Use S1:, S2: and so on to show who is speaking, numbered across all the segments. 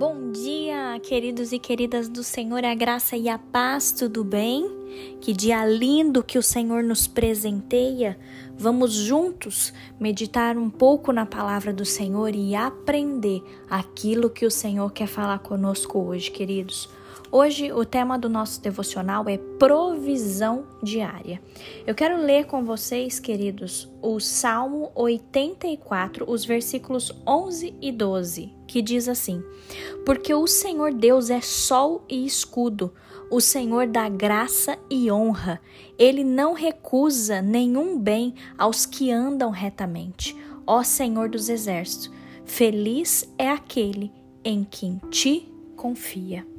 S1: Bom dia, queridos e queridas do Senhor, a graça e a paz, tudo bem? Que dia lindo que o Senhor nos presenteia. Vamos juntos meditar um pouco na palavra do Senhor e aprender aquilo que o Senhor quer falar conosco hoje, queridos. Hoje o tema do nosso devocional é provisão diária. Eu quero ler com vocês, queridos, o Salmo 84, os versículos 11 e 12, que diz assim: Porque o Senhor Deus é sol e escudo, o Senhor dá graça e honra. Ele não recusa nenhum bem aos que andam retamente. Ó Senhor dos exércitos, feliz é aquele em quem ti confia.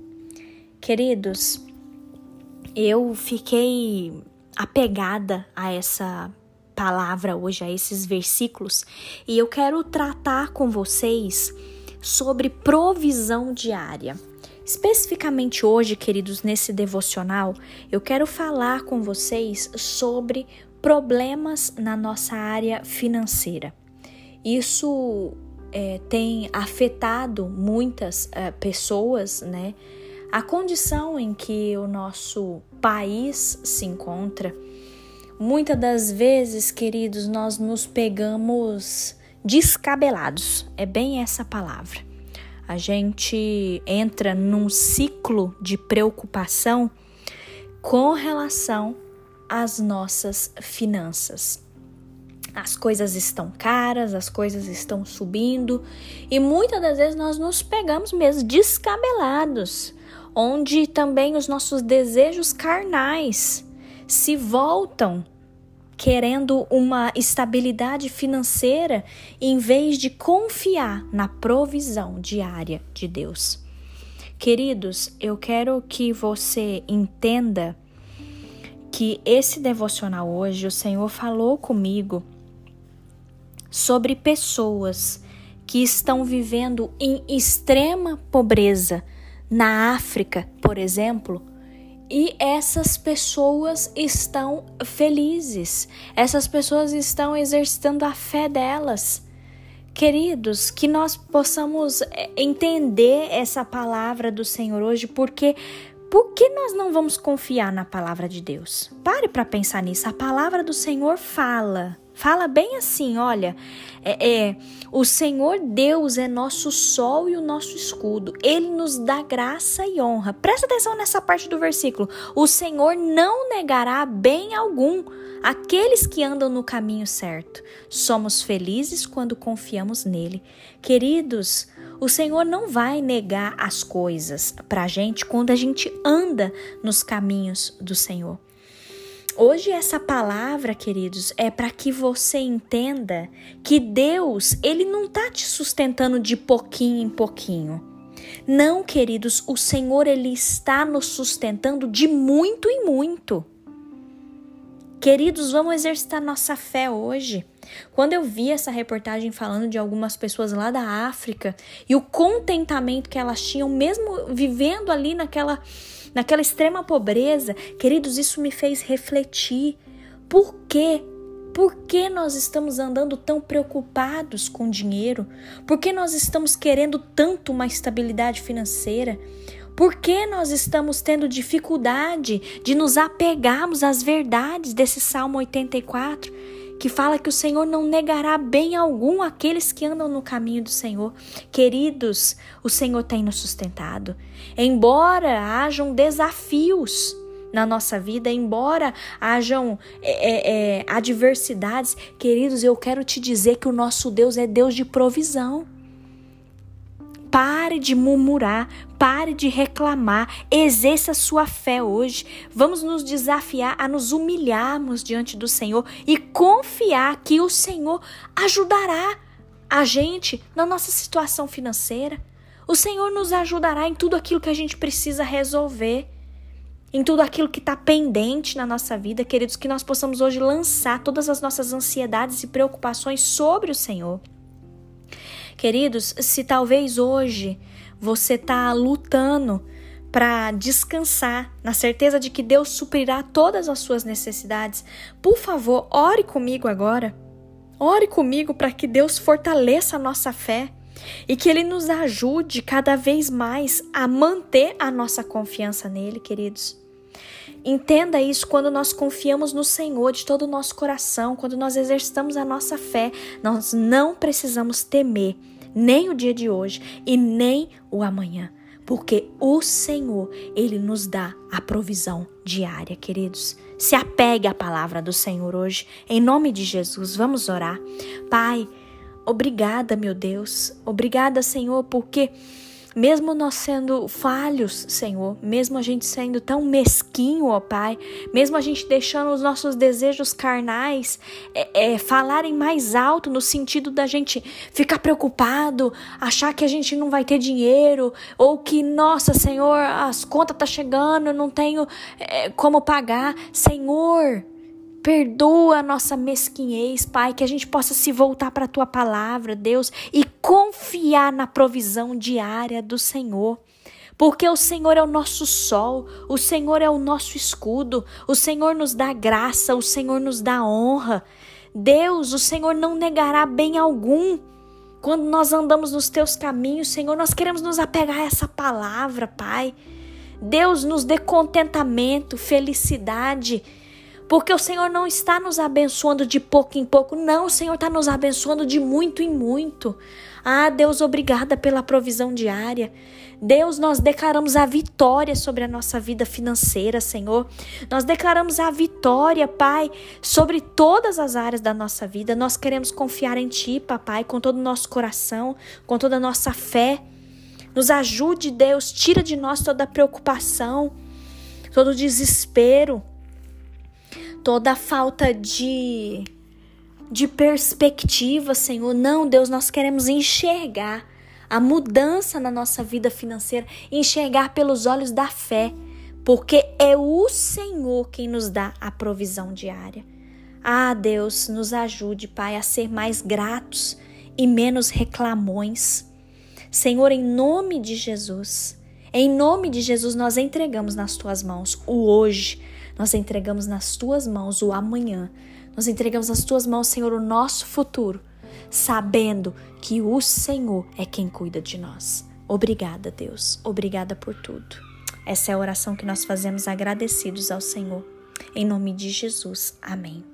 S1: Queridos, eu fiquei apegada a essa palavra hoje, a esses versículos, e eu quero tratar com vocês sobre provisão diária. Especificamente hoje, queridos, nesse devocional, eu quero falar com vocês sobre problemas na nossa área financeira. Isso é, tem afetado muitas é, pessoas, né? A condição em que o nosso país se encontra, muitas das vezes, queridos, nós nos pegamos descabelados. É bem essa palavra. A gente entra num ciclo de preocupação com relação às nossas finanças. As coisas estão caras, as coisas estão subindo e muitas das vezes nós nos pegamos mesmo descabelados onde também os nossos desejos carnais se voltam querendo uma estabilidade financeira em vez de confiar na provisão diária de Deus. Queridos, eu quero que você entenda que esse devocional hoje o Senhor falou comigo sobre pessoas que estão vivendo em extrema pobreza na África, por exemplo, e essas pessoas estão felizes, essas pessoas estão exercitando a fé delas. Queridos, que nós possamos eh, entender essa palavra do Senhor hoje, porque por que nós não vamos confiar na palavra de Deus? Pare para pensar nisso. A palavra do Senhor fala. Fala bem assim, olha, é, é, o Senhor Deus é nosso sol e o nosso escudo. Ele nos dá graça e honra. Presta atenção nessa parte do versículo. O Senhor não negará bem algum aqueles que andam no caminho certo. Somos felizes quando confiamos nele. Queridos, o Senhor não vai negar as coisas para a gente quando a gente anda nos caminhos do Senhor. Hoje essa palavra, queridos, é para que você entenda que Deus, ele não tá te sustentando de pouquinho em pouquinho. Não, queridos, o Senhor ele está nos sustentando de muito em muito. Queridos, vamos exercitar nossa fé hoje. Quando eu vi essa reportagem falando de algumas pessoas lá da África e o contentamento que elas tinham, mesmo vivendo ali naquela naquela extrema pobreza, queridos, isso me fez refletir. Por quê? Por que nós estamos andando tão preocupados com dinheiro? Por que nós estamos querendo tanto uma estabilidade financeira? Por que nós estamos tendo dificuldade de nos apegarmos às verdades desse Salmo 84? que fala que o Senhor não negará bem algum aqueles que andam no caminho do Senhor. Queridos, o Senhor tem nos sustentado. Embora hajam desafios na nossa vida, embora hajam é, é, adversidades, queridos, eu quero te dizer que o nosso Deus é Deus de provisão. Pare de murmurar, pare de reclamar, exerça sua fé hoje. Vamos nos desafiar a nos humilharmos diante do Senhor e confiar que o Senhor ajudará a gente na nossa situação financeira. O Senhor nos ajudará em tudo aquilo que a gente precisa resolver, em tudo aquilo que está pendente na nossa vida, queridos, que nós possamos hoje lançar todas as nossas ansiedades e preocupações sobre o Senhor. Queridos, se talvez hoje você está lutando para descansar, na certeza de que Deus suprirá todas as suas necessidades, por favor, ore comigo agora. Ore comigo para que Deus fortaleça a nossa fé. e que Ele nos ajude cada vez mais a manter a nossa confiança nele, queridos. Entenda isso quando nós confiamos no Senhor de todo o nosso coração, quando nós exercitamos a nossa fé, nós não precisamos temer nem o dia de hoje e nem o amanhã, porque o Senhor, ele nos dá a provisão diária, queridos. Se apegue à palavra do Senhor hoje, em nome de Jesus. Vamos orar. Pai, obrigada, meu Deus. Obrigada, Senhor, porque mesmo nós sendo falhos, Senhor, mesmo a gente sendo tão mesquinho, ó Pai, mesmo a gente deixando os nossos desejos carnais é, é, falarem mais alto no sentido da gente ficar preocupado, achar que a gente não vai ter dinheiro, ou que, nossa, Senhor, as contas tá chegando, eu não tenho é, como pagar. Senhor, Perdoa a nossa mesquinhez, Pai, que a gente possa se voltar para a tua palavra, Deus, e confiar na provisão diária do Senhor. Porque o Senhor é o nosso sol, o Senhor é o nosso escudo, o Senhor nos dá graça, o Senhor nos dá honra. Deus, o Senhor não negará bem algum. Quando nós andamos nos teus caminhos, Senhor, nós queremos nos apegar a essa palavra, Pai. Deus nos dê contentamento, felicidade porque o Senhor não está nos abençoando de pouco em pouco, não, o Senhor está nos abençoando de muito em muito. Ah, Deus, obrigada pela provisão diária. Deus, nós declaramos a vitória sobre a nossa vida financeira, Senhor. Nós declaramos a vitória, Pai, sobre todas as áreas da nossa vida. Nós queremos confiar em Ti, Papai, com todo o nosso coração, com toda a nossa fé. Nos ajude, Deus, tira de nós toda a preocupação, todo o desespero toda falta de de perspectiva, Senhor. Não, Deus, nós queremos enxergar a mudança na nossa vida financeira, enxergar pelos olhos da fé, porque é o Senhor quem nos dá a provisão diária. Ah, Deus, nos ajude, Pai, a ser mais gratos e menos reclamões. Senhor, em nome de Jesus, em nome de Jesus, nós entregamos nas tuas mãos o hoje, nós entregamos nas tuas mãos o amanhã. Nós entregamos nas tuas mãos, Senhor, o nosso futuro, sabendo que o Senhor é quem cuida de nós. Obrigada, Deus. Obrigada por tudo. Essa é a oração que nós fazemos agradecidos ao Senhor. Em nome de Jesus. Amém.